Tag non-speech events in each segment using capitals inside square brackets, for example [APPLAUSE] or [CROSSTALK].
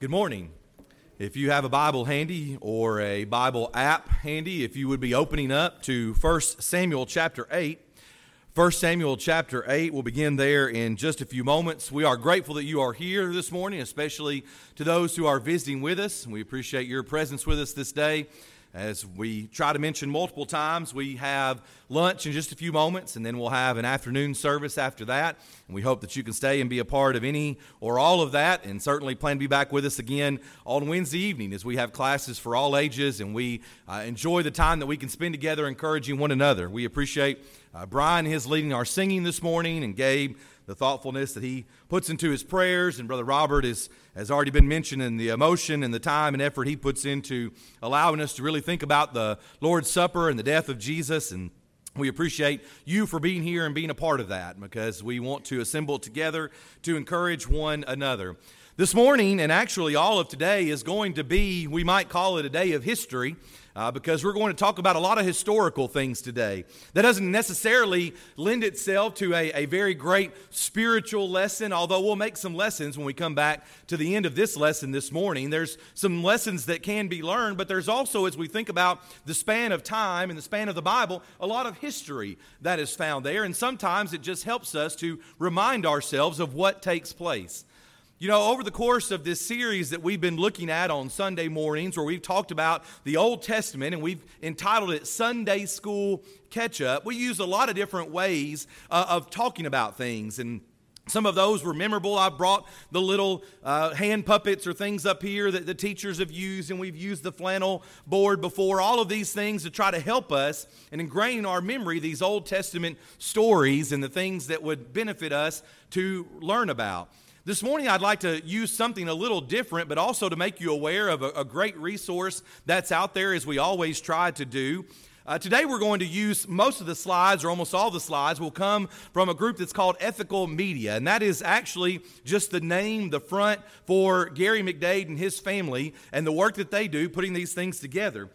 Good morning. If you have a Bible handy or a Bible app handy, if you would be opening up to 1 Samuel chapter 8. 1 Samuel chapter 8, we'll begin there in just a few moments. We are grateful that you are here this morning, especially to those who are visiting with us. We appreciate your presence with us this day. As we try to mention multiple times, we have lunch in just a few moments, and then we'll have an afternoon service after that. And we hope that you can stay and be a part of any or all of that, and certainly plan to be back with us again on Wednesday evening as we have classes for all ages and we uh, enjoy the time that we can spend together encouraging one another. We appreciate uh, Brian, his leading our singing this morning, and Gabe the thoughtfulness that he puts into his prayers. And Brother Robert is, has already been mentioned in the emotion and the time and effort he puts into allowing us to really think about the Lord's Supper and the death of Jesus. And we appreciate you for being here and being a part of that because we want to assemble together to encourage one another. This morning, and actually all of today, is going to be, we might call it a day of history uh, because we're going to talk about a lot of historical things today. That doesn't necessarily lend itself to a, a very great spiritual lesson, although we'll make some lessons when we come back to the end of this lesson this morning. There's some lessons that can be learned, but there's also, as we think about the span of time and the span of the Bible, a lot of history that is found there. And sometimes it just helps us to remind ourselves of what takes place. You know, over the course of this series that we've been looking at on Sunday mornings, where we've talked about the Old Testament and we've entitled it Sunday School Catch Up, we use a lot of different ways uh, of talking about things. And some of those were memorable. I brought the little uh, hand puppets or things up here that the teachers have used, and we've used the flannel board before. All of these things to try to help us and ingrain in our memory these Old Testament stories and the things that would benefit us to learn about. This morning, I'd like to use something a little different, but also to make you aware of a, a great resource that's out there, as we always try to do. Uh, today, we're going to use most of the slides, or almost all the slides, will come from a group that's called Ethical Media. And that is actually just the name, the front for Gary McDade and his family and the work that they do putting these things together.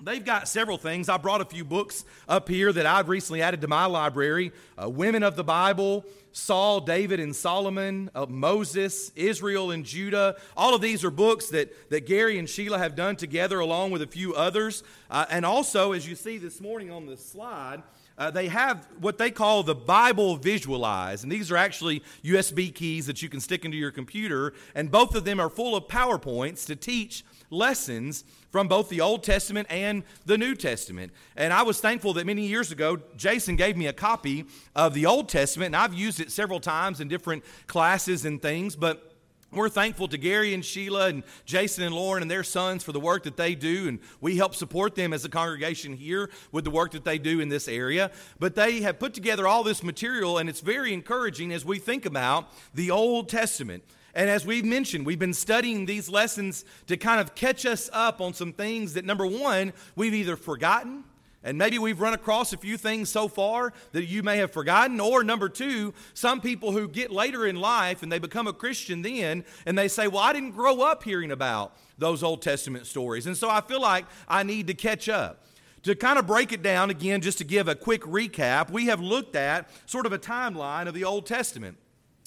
They've got several things. I brought a few books up here that I've recently added to my library uh, Women of the Bible, Saul, David, and Solomon, uh, Moses, Israel, and Judah. All of these are books that, that Gary and Sheila have done together, along with a few others. Uh, and also, as you see this morning on the slide, uh, they have what they call the Bible Visualize. And these are actually USB keys that you can stick into your computer. And both of them are full of PowerPoints to teach lessons from both the Old Testament and the New Testament. And I was thankful that many years ago, Jason gave me a copy of the Old Testament, and I've used it several times in different classes and things, but we're thankful to Gary and Sheila and Jason and Lauren and their sons for the work that they do, and we help support them as a congregation here with the work that they do in this area. But they have put together all this material, and it's very encouraging as we think about the Old Testament. And as we've mentioned, we've been studying these lessons to kind of catch us up on some things that, number one, we've either forgotten, and maybe we've run across a few things so far that you may have forgotten. Or number two, some people who get later in life and they become a Christian then, and they say, Well, I didn't grow up hearing about those Old Testament stories. And so I feel like I need to catch up. To kind of break it down again, just to give a quick recap, we have looked at sort of a timeline of the Old Testament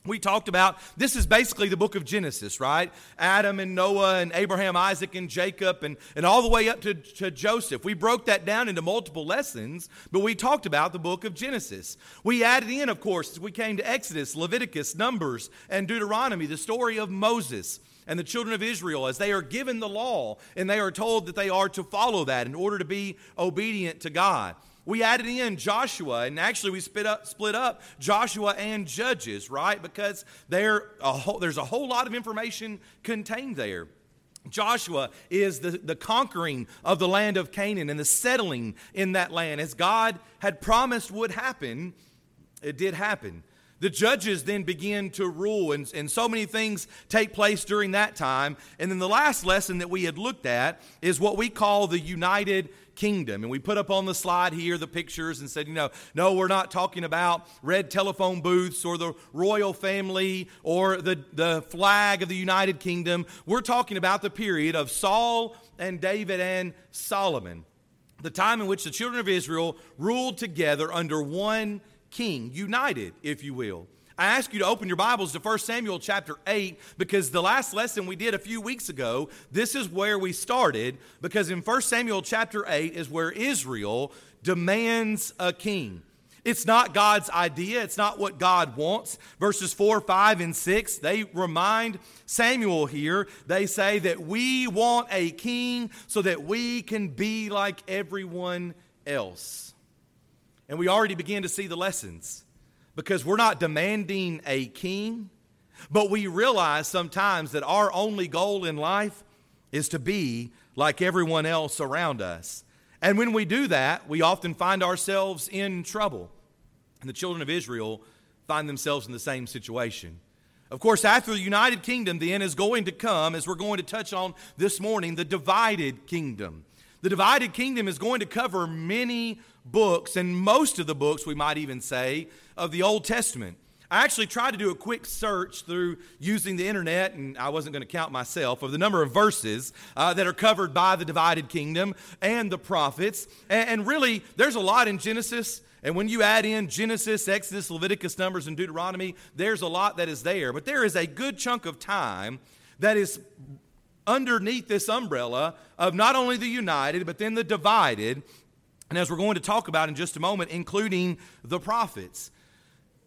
we talked about this is basically the book of Genesis, right? Adam and Noah and Abraham, Isaac and Jacob, and, and all the way up to, to Joseph. We broke that down into multiple lessons, but we talked about the book of Genesis. We added in, of course, we came to Exodus, Leviticus, Numbers, and Deuteronomy, the story of Moses and the children of Israel as they are given the law and they are told that they are to follow that in order to be obedient to God. We added in Joshua, and actually we split up, split up Joshua and Judges, right? Because a whole, there's a whole lot of information contained there. Joshua is the, the conquering of the land of Canaan and the settling in that land. As God had promised would happen, it did happen. The judges then begin to rule, and, and so many things take place during that time. And then the last lesson that we had looked at is what we call the United kingdom. And we put up on the slide here the pictures and said, you know, no, we're not talking about red telephone booths or the royal family or the, the flag of the United Kingdom. We're talking about the period of Saul and David and Solomon, the time in which the children of Israel ruled together under one king, united, if you will. I ask you to open your Bibles to 1 Samuel chapter 8 because the last lesson we did a few weeks ago, this is where we started because in 1 Samuel chapter 8 is where Israel demands a king. It's not God's idea. It's not what God wants. Verses 4, 5, and 6, they remind Samuel here. They say that we want a king so that we can be like everyone else. And we already begin to see the lessons because we're not demanding a king, but we realize sometimes that our only goal in life is to be like everyone else around us. And when we do that, we often find ourselves in trouble. And the children of Israel find themselves in the same situation. Of course, after the United Kingdom, then is going to come, as we're going to touch on this morning, the divided kingdom. The divided kingdom is going to cover many books, and most of the books, we might even say, of the Old Testament. I actually tried to do a quick search through using the internet, and I wasn't going to count myself, of the number of verses uh, that are covered by the divided kingdom and the prophets. And, and really, there's a lot in Genesis. And when you add in Genesis, Exodus, Leviticus, Numbers, and Deuteronomy, there's a lot that is there. But there is a good chunk of time that is underneath this umbrella of not only the united, but then the divided. And as we're going to talk about in just a moment, including the prophets.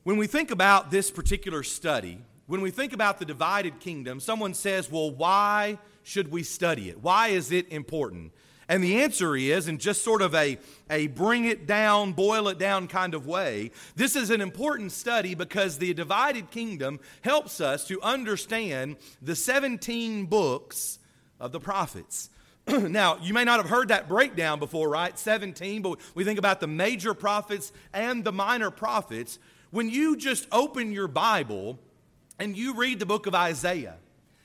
When we think about this particular study, when we think about the divided kingdom, someone says, well, why should we study it? Why is it important? And the answer is, in just sort of a, a bring it down, boil it down kind of way, this is an important study because the divided kingdom helps us to understand the 17 books of the prophets. [CLEARS THROAT] now, you may not have heard that breakdown before, right? 17, but we think about the major prophets and the minor prophets. When you just open your Bible and you read the book of Isaiah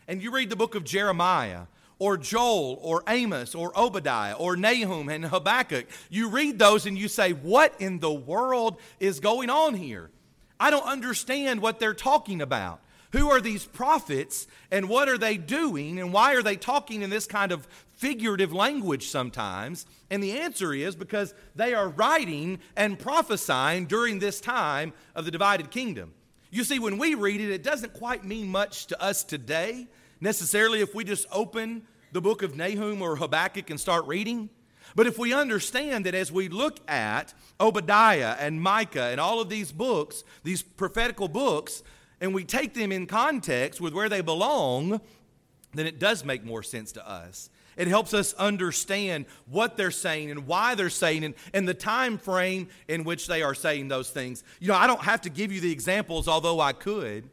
and you read the book of Jeremiah or Joel or Amos or Obadiah or Nahum and Habakkuk, you read those and you say, What in the world is going on here? I don't understand what they're talking about. Who are these prophets and what are they doing and why are they talking in this kind of figurative language sometimes? And the answer is because they are writing and prophesying during this time of the divided kingdom. You see, when we read it, it doesn't quite mean much to us today, necessarily if we just open the book of Nahum or Habakkuk and start reading. But if we understand that as we look at Obadiah and Micah and all of these books, these prophetical books, and we take them in context with where they belong, then it does make more sense to us. It helps us understand what they're saying and why they're saying and, and the time frame in which they are saying those things. You know, I don't have to give you the examples, although I could,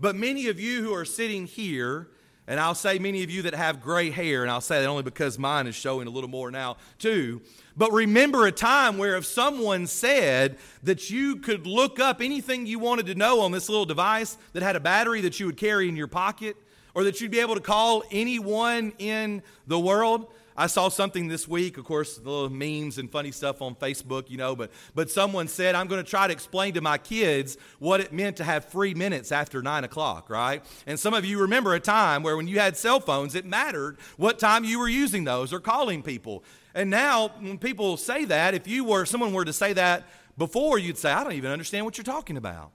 but many of you who are sitting here, and I'll say many of you that have gray hair, and I'll say that only because mine is showing a little more now, too. But remember a time where if someone said that you could look up anything you wanted to know on this little device that had a battery that you would carry in your pocket, or that you'd be able to call anyone in the world. I saw something this week, of course, the little memes and funny stuff on Facebook, you know, but, but someone said, I'm going to try to explain to my kids what it meant to have free minutes after 9 o'clock, right? And some of you remember a time where when you had cell phones, it mattered what time you were using those or calling people. And now, when people say that, if you were, someone were to say that before, you'd say, I don't even understand what you're talking about.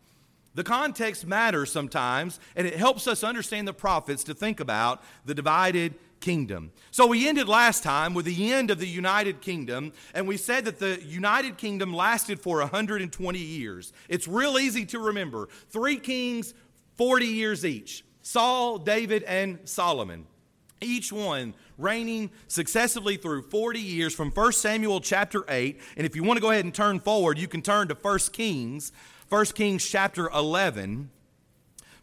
The context matters sometimes, and it helps us understand the prophets to think about the divided kingdom. So we ended last time with the end of the United Kingdom, and we said that the United Kingdom lasted for 120 years. It's real easy to remember. Three kings, 40 years each Saul, David, and Solomon. Each one reigning successively through 40 years from 1 Samuel chapter 8. And if you want to go ahead and turn forward, you can turn to 1 Kings 1 Kings chapter 11.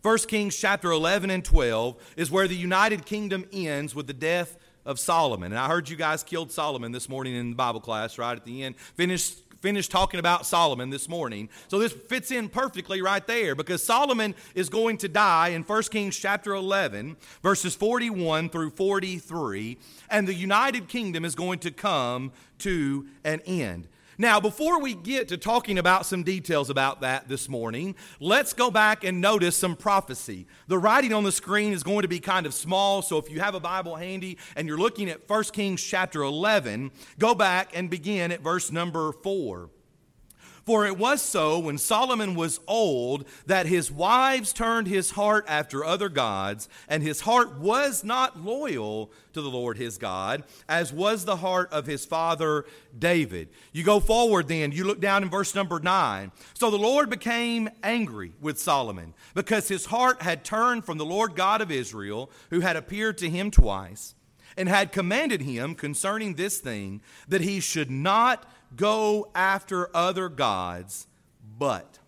1 Kings chapter 11 and 12 is where the United Kingdom ends with the death of Solomon. And I heard you guys killed Solomon this morning in the Bible class, right at the end. Finished finished talking about Solomon this morning. So this fits in perfectly right there because Solomon is going to die in 1 Kings chapter 11, verses 41 through 43, and the United Kingdom is going to come to an end. Now, before we get to talking about some details about that this morning, let's go back and notice some prophecy. The writing on the screen is going to be kind of small, so if you have a Bible handy and you're looking at 1 Kings chapter 11, go back and begin at verse number 4. For it was so when Solomon was old that his wives turned his heart after other gods, and his heart was not loyal to the Lord his God, as was the heart of his father David. You go forward then, you look down in verse number 9. So the Lord became angry with Solomon because his heart had turned from the Lord God of Israel, who had appeared to him twice, and had commanded him concerning this thing that he should not go after other gods, but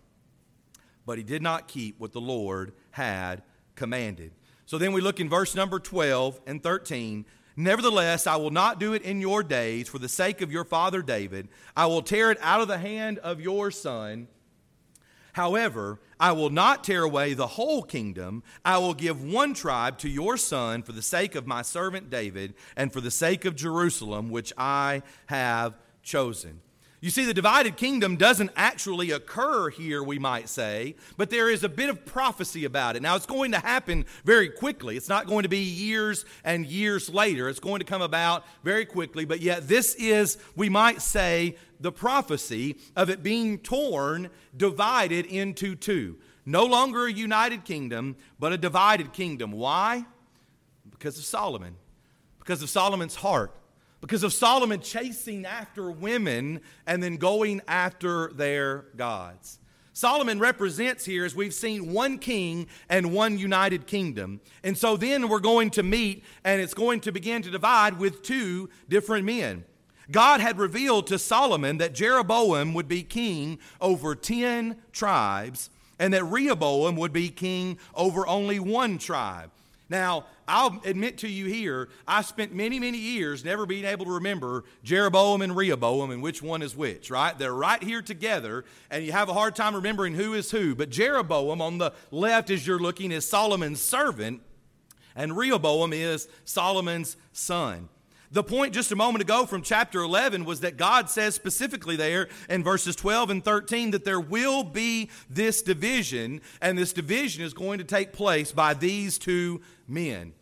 but he did not keep what the Lord had commanded. So then we look in verse number 12 and 13. Nevertheless, I will not do it in your days for the sake of your father David. I will tear it out of the hand of your son. However, I will not tear away the whole kingdom. I will give one tribe to your son for the sake of my servant David and for the sake of Jerusalem, which I have chosen. You see, the divided kingdom doesn't actually occur here, we might say, but there is a bit of prophecy about it. Now, it's going to happen very quickly. It's not going to be years and years later. It's going to come about very quickly, but yet this is, we might say, the prophecy of it being torn, divided into two. No longer a united kingdom, but a divided kingdom. Why? Because of Solomon, because of Solomon's heart because of Solomon chasing after women and then going after their gods. Solomon represents here, as we've seen, one king and one united kingdom. And so then we're going to meet and it's going to begin to divide with two different men. God had revealed to Solomon that Jeroboam would be king over 10 tribes and that Rehoboam would be king over only one tribe. Now, I'll admit to you here, I spent many, many years never being able to remember Jeroboam and Rehoboam and which one is which, right? They're right here together, and you have a hard time remembering who is who. But Jeroboam on the left, as you're looking, is Solomon's servant, and Rehoboam is Solomon's son. The point just a moment ago from chapter 11 was that God says specifically there in verses 12 and 13 that there will be this division, and this division is going to take place by these two men.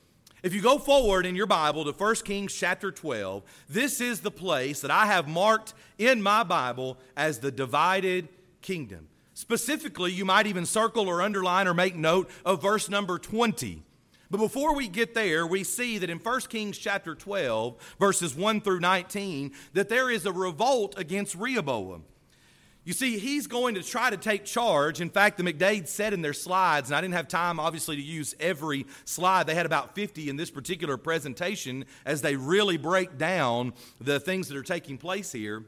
If you go forward in your Bible to 1 Kings chapter 12, this is the place that I have marked in my Bible as the divided kingdom. Specifically, you might even circle or underline or make note of verse number 20. But before we get there, we see that in 1 Kings chapter 12, verses 1 through 19, that there is a revolt against Rehoboam. You see, he's going to try to take charge. In fact, the McDade said in their slides, and I didn't have time, obviously, to use every slide. They had about 50 in this particular presentation as they really break down the things that are taking place here.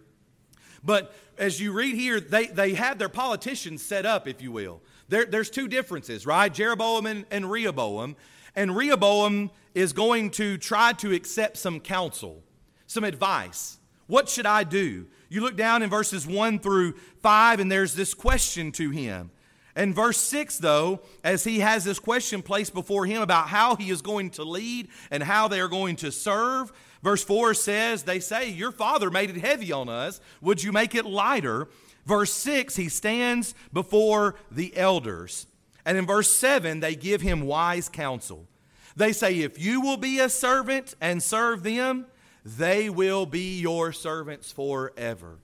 But as you read here, they, they have their politicians set up, if you will. There, there's two differences, right? Jeroboam and, and Rehoboam. And Rehoboam is going to try to accept some counsel, some advice. What should I do? You look down in verses 1 through 5, and there's this question to him. And verse 6, though, as he has this question placed before him about how he is going to lead and how they are going to serve, verse 4 says, They say, Your father made it heavy on us. Would you make it lighter? Verse 6, he stands before the elders. And in verse 7, they give him wise counsel. They say, If you will be a servant and serve them, they will be your servants forever.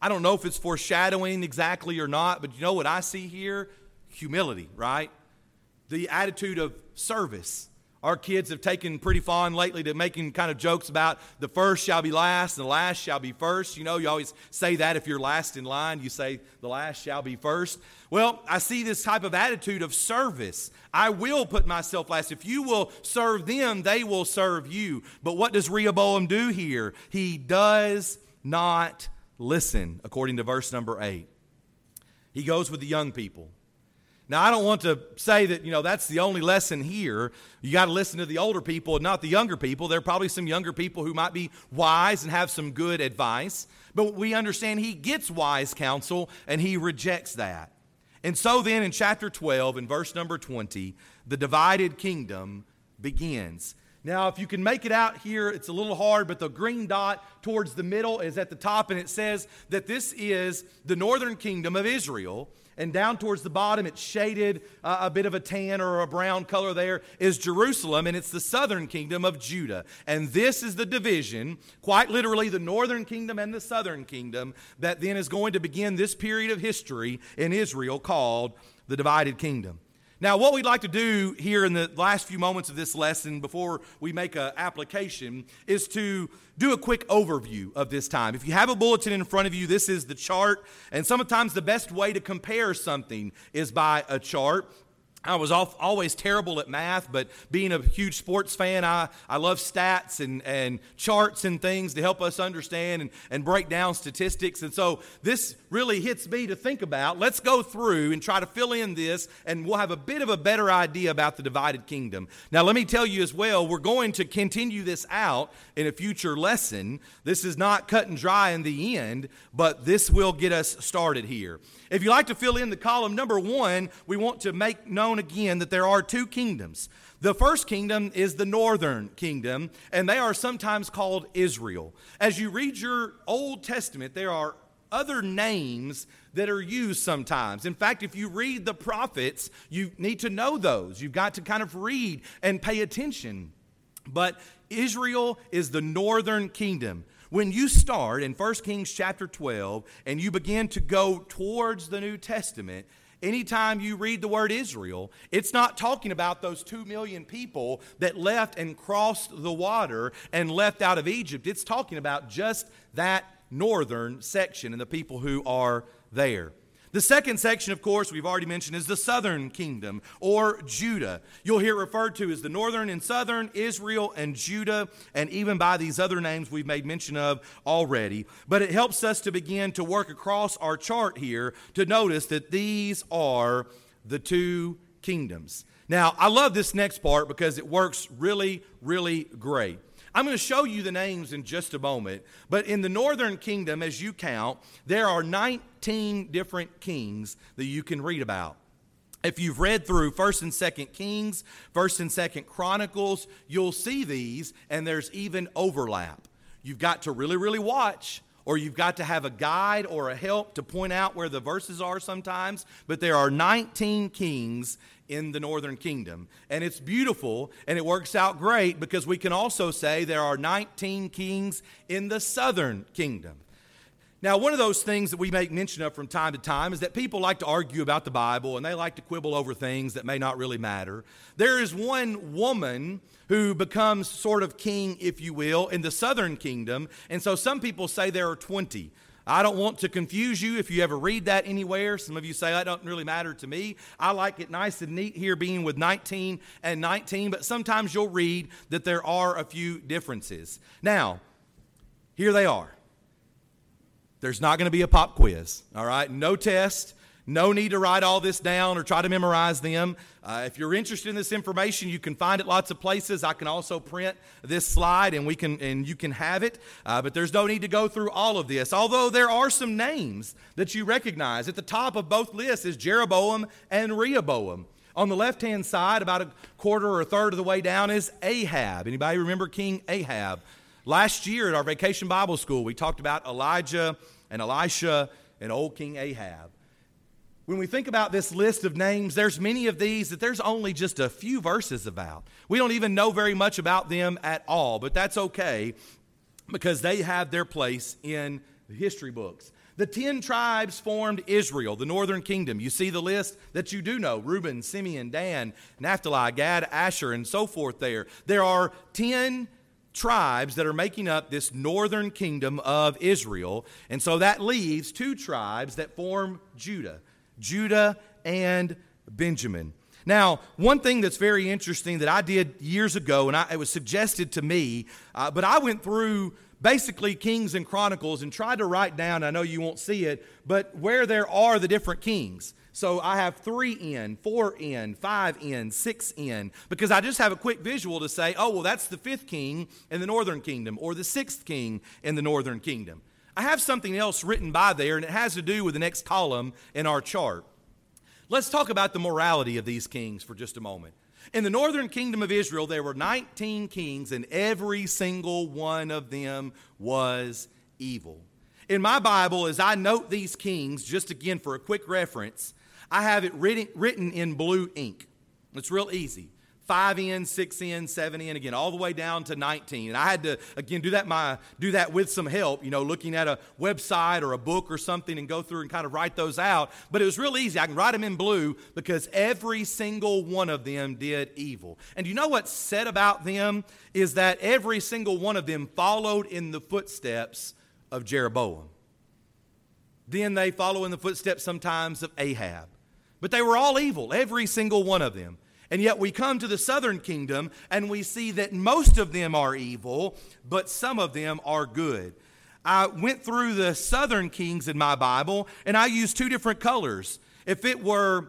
I don't know if it's foreshadowing exactly or not, but you know what I see here? Humility, right? The attitude of service. Our kids have taken pretty fond lately to making kind of jokes about the first shall be last and the last shall be first. You know, you always say that if you're last in line, you say the last shall be first. Well, I see this type of attitude of service. I will put myself last. If you will serve them, they will serve you. But what does Rehoboam do here? He does not listen, according to verse number 8. He goes with the young people. Now, I don't want to say that, you know, that's the only lesson here. You got to listen to the older people and not the younger people. There are probably some younger people who might be wise and have some good advice. But we understand he gets wise counsel and he rejects that. And so then in chapter 12, in verse number 20, the divided kingdom begins. Now, if you can make it out here, it's a little hard, but the green dot towards the middle is at the top, and it says that this is the northern kingdom of Israel and down towards the bottom, it's shaded uh, a bit of a tan or a brown color there, is Jerusalem, and it's the southern kingdom of Judah. And this is the division, quite literally the northern kingdom and the southern kingdom, that then is going to begin this period of history in Israel called the divided kingdom. Now, what we'd like to do here in the last few moments of this lesson before we make an application is to do a quick overview of this time. If you have a bulletin in front of you, this is the chart. And sometimes the best way to compare something is by a chart. I was always terrible at math, but being a huge sports fan, I, I love stats and, and charts and things to help us understand and, and break down statistics. And so this really hits me to think about. Let's go through and try to fill in this, and we'll have a bit of a better idea about the divided kingdom. Now, let me tell you as well, we're going to continue this out in a future lesson. This is not cut and dry in the end, but this will get us started here. If you like to fill in the column number one, we want to make known again that there are two kingdoms. The first kingdom is the northern kingdom, and they are sometimes called Israel. As you read your Old Testament, there are other names that are used sometimes. In fact, if you read the prophets, you need to know those. You've got to kind of read and pay attention. But Israel is the northern kingdom. When you start in 1 Kings chapter 12 and you begin to go towards the New Testament, anytime you read the word Israel, it's not talking about those two million people that left and crossed the water and left out of Egypt. It's talking about just that northern section and the people who are there. The second section, of course, we've already mentioned, is the southern kingdom or Judah. You'll hear referred to as the northern and southern, Israel and Judah, and even by these other names we've made mention of already. But it helps us to begin to work across our chart here to notice that these are the two kingdoms. Now, I love this next part because it works really, really great. I'm going to show you the names in just a moment. But in the northern kingdom, as you count, there are 19 different kings that you can read about. If you've read through 1st and 2nd Kings, 1st and 2nd Chronicles, you'll see these, and there's even overlap. You've got to really, really watch or you've got to have a guide or a help to point out where the verses are sometimes. But there are 19 kings in the northern kingdom. And it's beautiful and it works out great because we can also say there are 19 kings in the southern kingdom. Now, one of those things that we make mention of from time to time is that people like to argue about the Bible and they like to quibble over things that may not really matter. There is one woman who becomes sort of king, if you will, in the southern kingdom. And so some people say there are 20. I don't want to confuse you if you ever read that anywhere. Some of you say that doesn't really matter to me. I like it nice and neat here being with 19 and 19, but sometimes you'll read that there are a few differences. Now, here they are. There's not going to be a pop quiz, all right? No test. No need to write all this down or try to memorize them. Uh, if you're interested in this information, you can find it lots of places. I can also print this slide and we can and you can have it. Uh, but there's no need to go through all of this. Although there are some names that you recognize. At the top of both lists is Jeroboam and Rehoboam. On the left-hand side, about a quarter or a third of the way down, is Ahab. Anybody remember King Ahab? Last year at our vacation Bible school, we talked about Elijah and Elisha and old King Ahab. When we think about this list of names, there's many of these that there's only just a few verses about. We don't even know very much about them at all, but that's okay because they have their place in the history books. The 10 tribes formed Israel, the northern kingdom. You see the list that you do know Reuben, Simeon, Dan, Naphtali, Gad, Asher, and so forth there. There are 10 tribes that are making up this northern kingdom of Israel. And so that leaves two tribes that form Judah Judah and Benjamin. Now, one thing that's very interesting that I did years ago, and I, it was suggested to me, uh, but I went through basically Kings and Chronicles and tried to write down, I know you won't see it, but where there are the different kings. So I have three in, four in, five in, six in, because I just have a quick visual to say, oh, well, that's the fifth king in the northern kingdom or the sixth king in the northern kingdom. I have something else written by there, and it has to do with the next column in our chart. Let's talk about the morality of these kings for just a moment. In the northern kingdom of Israel, there were 19 kings, and every single one of them was evil. In my Bible, as I note these kings, just again for a quick reference, I have it written, in blue ink. It's real easy five in, six in, seven in, again, all the way down to 19. And I had to, again, do that, my, do that with some help, you know, looking at a website or a book or something and go through and kind of write those out. But it was real easy. I can write them in blue because every single one of them did evil. And you know what's said about them is that every single one of them followed in the footsteps of Jeroboam. Then they follow in the footsteps sometimes of Ahab. But they were all evil, every single one of them. And yet we come to the southern kingdom and we see that most of them are evil, but some of them are good. I went through the southern kings in my Bible and I used two different colors. If it were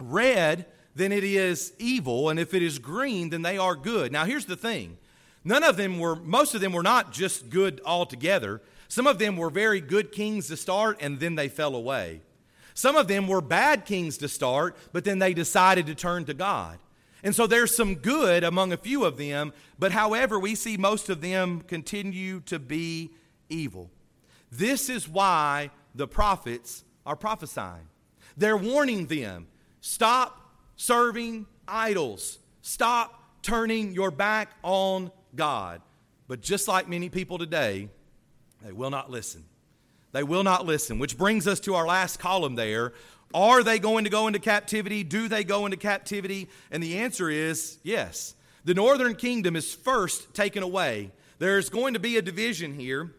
red, then it is evil, and if it is green, then they are good. Now, here's the thing none of them were, most of them were not just good altogether. Some of them were very good kings to start, and then they fell away. Some of them were bad kings to start, but then they decided to turn to God. And so there's some good among a few of them, but however, we see most of them continue to be evil. This is why the prophets are prophesying. They're warning them stop serving idols, stop turning your back on God. But just like many people today, they will not listen. They will not listen, which brings us to our last column there. Are they going to go into captivity? Do they go into captivity? And the answer is yes. The northern kingdom is first taken away. There's going to be a division here,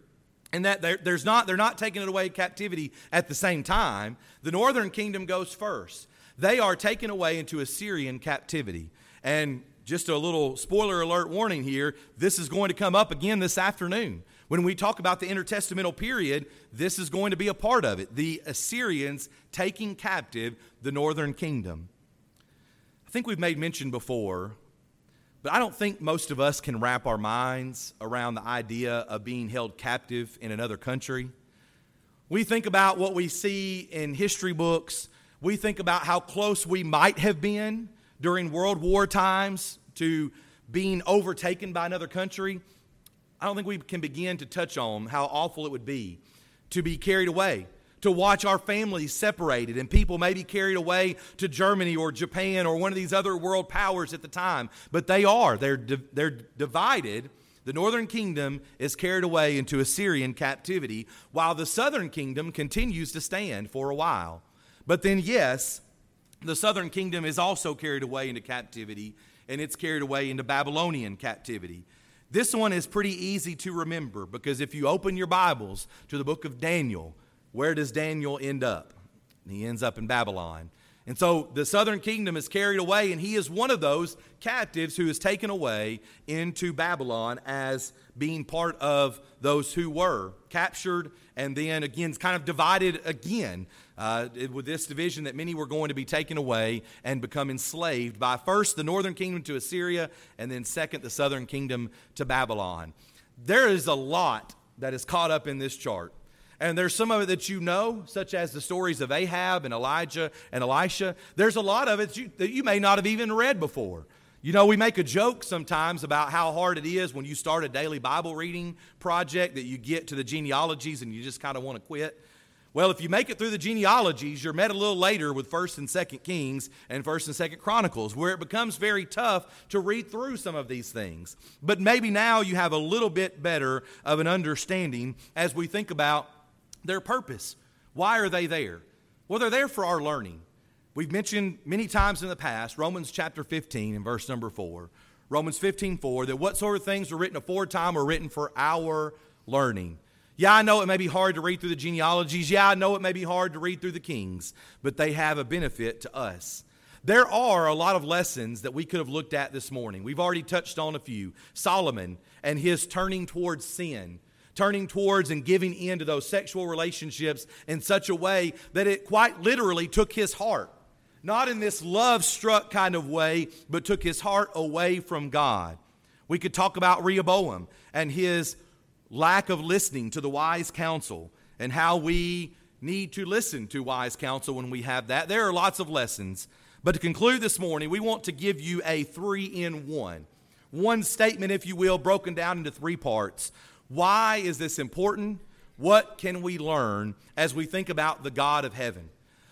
and that there's not, they're not taking it away captivity at the same time. The northern kingdom goes first. They are taken away into Assyrian captivity. And just a little spoiler alert warning here this is going to come up again this afternoon. When we talk about the intertestamental period, this is going to be a part of it the Assyrians taking captive the northern kingdom. I think we've made mention before, but I don't think most of us can wrap our minds around the idea of being held captive in another country. We think about what we see in history books. We think about how close we might have been during World War times to being overtaken by another country. I don't think we can begin to touch on how awful it would be to be carried away, to watch our families separated, and people maybe carried away to Germany or Japan or one of these other world powers at the time. But they are, they're, di- they're divided. The northern kingdom is carried away into Assyrian captivity, while the southern kingdom continues to stand for a while. But then, yes, the southern kingdom is also carried away into captivity, and it's carried away into Babylonian captivity. This one is pretty easy to remember because if you open your Bibles to the book of Daniel, where does Daniel end up? He ends up in Babylon. And so the southern kingdom is carried away, and he is one of those captives who is taken away into Babylon as being part of those who were captured and then again kind of divided again uh, with this division that many were going to be taken away and become enslaved by first the northern kingdom to Assyria and then second the southern kingdom to Babylon. There is a lot that is caught up in this chart. And there's some of it that you know, such as the stories of Ahab and Elijah and Elisha. There's a lot of it that you, that you may not have even read before. You know, we make a joke sometimes about how hard it is when you start a daily Bible reading project that you get to the genealogies and you just kind of want to quit. Well, if you make it through the genealogies, you're met a little later with 1st and 2nd Kings and 1st and 2nd Chronicles, where it becomes very tough to read through some of these things. But maybe now you have a little bit better of an understanding as we think about their purpose. Why are they there? Well, they're there for our learning. We've mentioned many times in the past Romans chapter 15 and verse number 4. Romans 15 4, that what sort of things were written aforetime were written for our learning. Yeah, I know it may be hard to read through the genealogies. Yeah, I know it may be hard to read through the kings, but they have a benefit to us. There are a lot of lessons that we could have looked at this morning. We've already touched on a few. Solomon and his turning towards sin turning towards and giving in to those sexual relationships in such a way that it quite literally took his heart. Not in this love struck kind of way, but took his heart away from God. We could talk about Rehoboam and his lack of listening to the wise counsel and how we need to listen to wise counsel when we have that. There are lots of lessons. But to conclude this morning, we want to give you a three in one. One statement, if you will, broken down into three parts. Why is this important? What can we learn as we think about the God of heaven?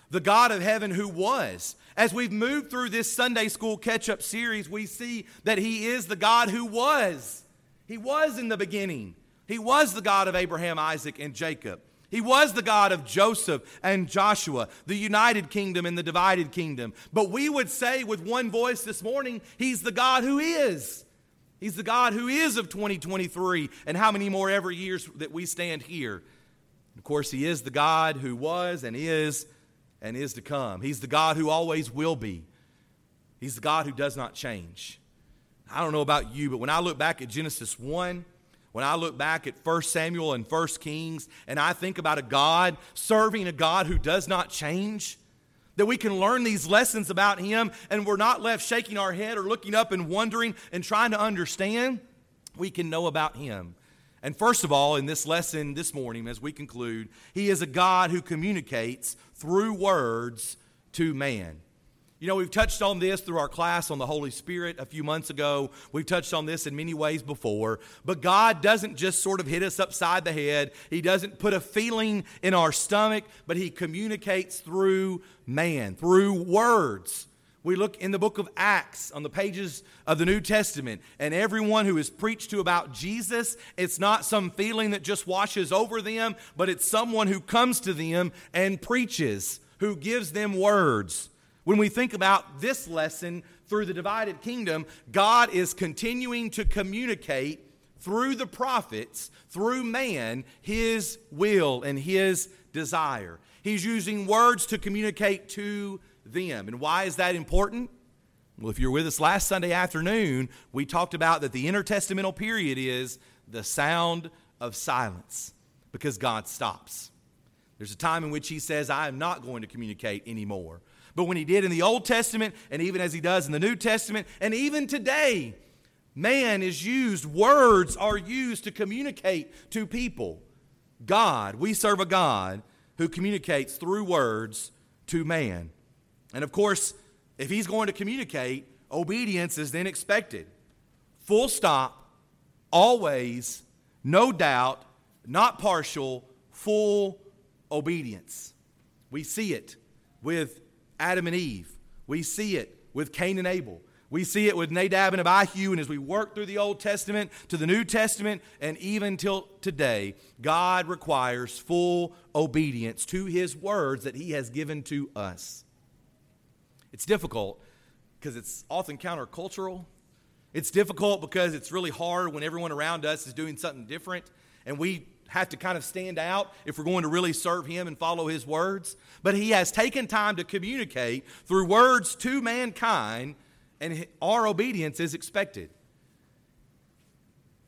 The God of heaven who was. As we've moved through this Sunday school catch up series, we see that He is the God who was. He was in the beginning. He was the God of Abraham, Isaac, and Jacob. He was the God of Joseph and Joshua, the united kingdom and the divided kingdom. But we would say with one voice this morning, He's the God who is. He's the God who is of 2023 and how many more ever years that we stand here. Of course, He is the God who was and is and is to come. He's the God who always will be. He's the God who does not change. I don't know about you, but when I look back at Genesis 1, when I look back at 1 Samuel and 1 Kings, and I think about a God serving a God who does not change, that we can learn these lessons about Him and we're not left shaking our head or looking up and wondering and trying to understand, we can know about Him. And first of all, in this lesson this morning, as we conclude, He is a God who communicates through words to man. You know, we've touched on this through our class on the Holy Spirit a few months ago. We've touched on this in many ways before. But God doesn't just sort of hit us upside the head, He doesn't put a feeling in our stomach, but He communicates through man, through words. We look in the book of Acts on the pages of the New Testament, and everyone who is preached to about Jesus, it's not some feeling that just washes over them, but it's someone who comes to them and preaches, who gives them words. When we think about this lesson through the divided kingdom, God is continuing to communicate through the prophets, through man, his will and his desire. He's using words to communicate to them. And why is that important? Well, if you're with us last Sunday afternoon, we talked about that the intertestamental period is the sound of silence because God stops. There's a time in which He says, I am not going to communicate anymore. But when he did in the Old Testament, and even as he does in the New Testament, and even today, man is used, words are used to communicate to people. God, we serve a God who communicates through words to man. And of course, if he's going to communicate, obedience is then expected. Full stop, always, no doubt, not partial, full obedience. We see it with Adam and Eve. We see it with Cain and Abel. We see it with Nadab and Abihu, and as we work through the Old Testament to the New Testament, and even till today, God requires full obedience to His words that He has given to us. It's difficult because it's often countercultural. It's difficult because it's really hard when everyone around us is doing something different, and we have to kind of stand out if we're going to really serve Him and follow His words. But He has taken time to communicate through words to mankind, and our obedience is expected.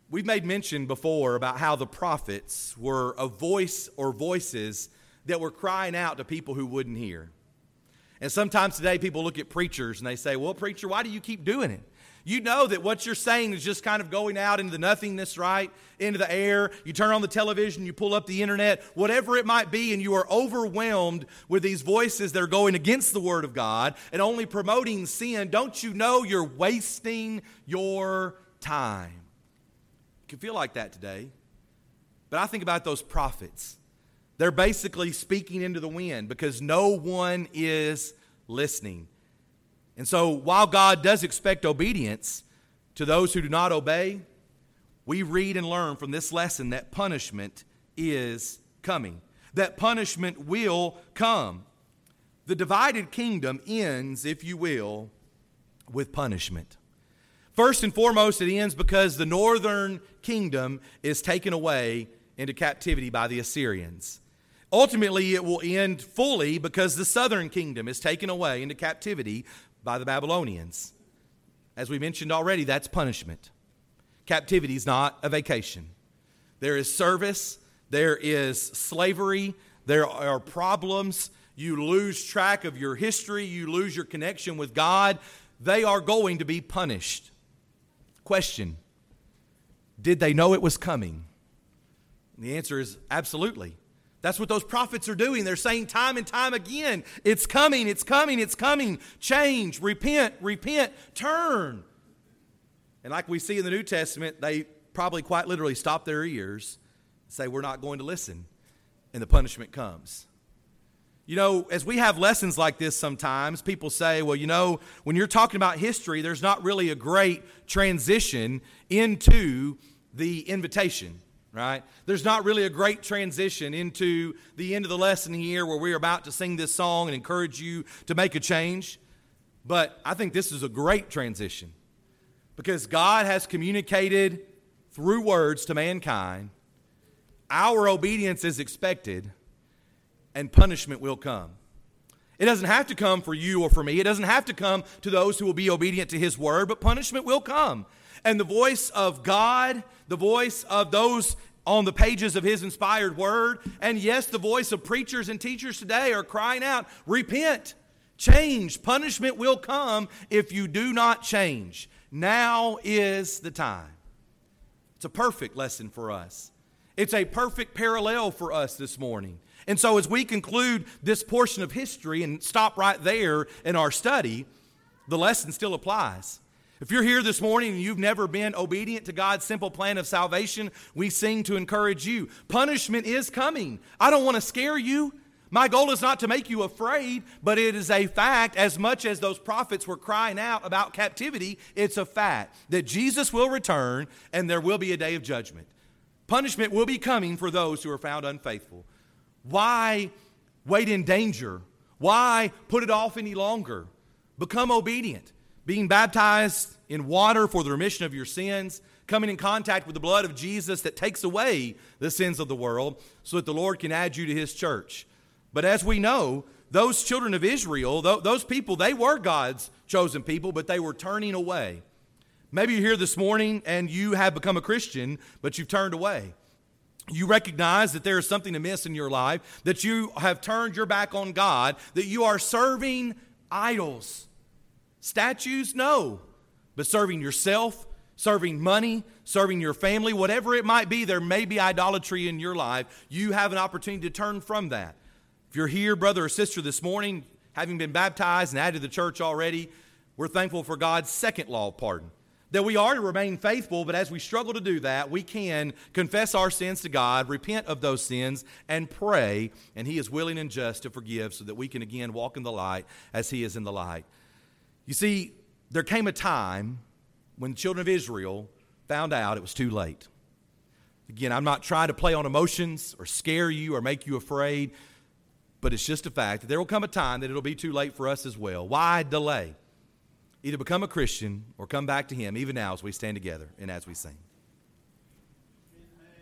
We've made mention before about how the prophets were a voice or voices that were crying out to people who wouldn't hear. And sometimes today people look at preachers and they say, Well, preacher, why do you keep doing it? You know that what you're saying is just kind of going out into the nothingness, right? Into the air. You turn on the television, you pull up the internet, whatever it might be, and you are overwhelmed with these voices that are going against the Word of God and only promoting sin. Don't you know you're wasting your time? You can feel like that today. But I think about those prophets. They're basically speaking into the wind because no one is listening. And so, while God does expect obedience to those who do not obey, we read and learn from this lesson that punishment is coming, that punishment will come. The divided kingdom ends, if you will, with punishment. First and foremost, it ends because the northern kingdom is taken away into captivity by the Assyrians. Ultimately, it will end fully because the southern kingdom is taken away into captivity by the Babylonians. As we mentioned already, that's punishment. Captivity is not a vacation. There is service, there is slavery, there are problems. You lose track of your history, you lose your connection with God. They are going to be punished. Question Did they know it was coming? And the answer is absolutely. That's what those prophets are doing. They're saying time and time again, it's coming, it's coming, it's coming. Change, repent, repent, turn. And like we see in the New Testament, they probably quite literally stop their ears, say, We're not going to listen. And the punishment comes. You know, as we have lessons like this sometimes, people say, well, you know, when you're talking about history, there's not really a great transition into the invitation, right? There's not really a great transition into the end of the lesson here where we're about to sing this song and encourage you to make a change. But I think this is a great transition because God has communicated through words to mankind. Our obedience is expected and punishment will come. It doesn't have to come for you or for me. It doesn't have to come to those who will be obedient to his word, but punishment will come. And the voice of God, the voice of those on the pages of his inspired word, and yes, the voice of preachers and teachers today are crying out, repent, change. Punishment will come if you do not change. Now is the time. It's a perfect lesson for us. It's a perfect parallel for us this morning. And so, as we conclude this portion of history and stop right there in our study, the lesson still applies. If you're here this morning and you've never been obedient to God's simple plan of salvation, we sing to encourage you. Punishment is coming. I don't want to scare you. My goal is not to make you afraid, but it is a fact, as much as those prophets were crying out about captivity, it's a fact that Jesus will return and there will be a day of judgment. Punishment will be coming for those who are found unfaithful. Why wait in danger? Why put it off any longer? Become obedient. Being baptized in water for the remission of your sins, coming in contact with the blood of Jesus that takes away the sins of the world, so that the Lord can add you to his church. But as we know, those children of Israel, those people, they were God's chosen people, but they were turning away. Maybe you're here this morning and you have become a Christian, but you've turned away you recognize that there is something amiss in your life, that you have turned your back on God, that you are serving idols. Statues, no, but serving yourself, serving money, serving your family, whatever it might be, there may be idolatry in your life. You have an opportunity to turn from that. If you're here, brother or sister, this morning, having been baptized and added to the church already, we're thankful for God's second law of pardon that we are to remain faithful, but as we struggle to do that, we can confess our sins to God, repent of those sins, and pray, and He is willing and just to forgive so that we can again walk in the light as He is in the light. You see, there came a time when the children of Israel found out it was too late. Again, I'm not trying to play on emotions or scare you or make you afraid, but it's just a fact that there will come a time that it'll be too late for us as well. Why delay? Either become a Christian or come back to Him, even now as we stand together and as we sing.